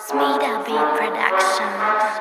Smita Beat Productions.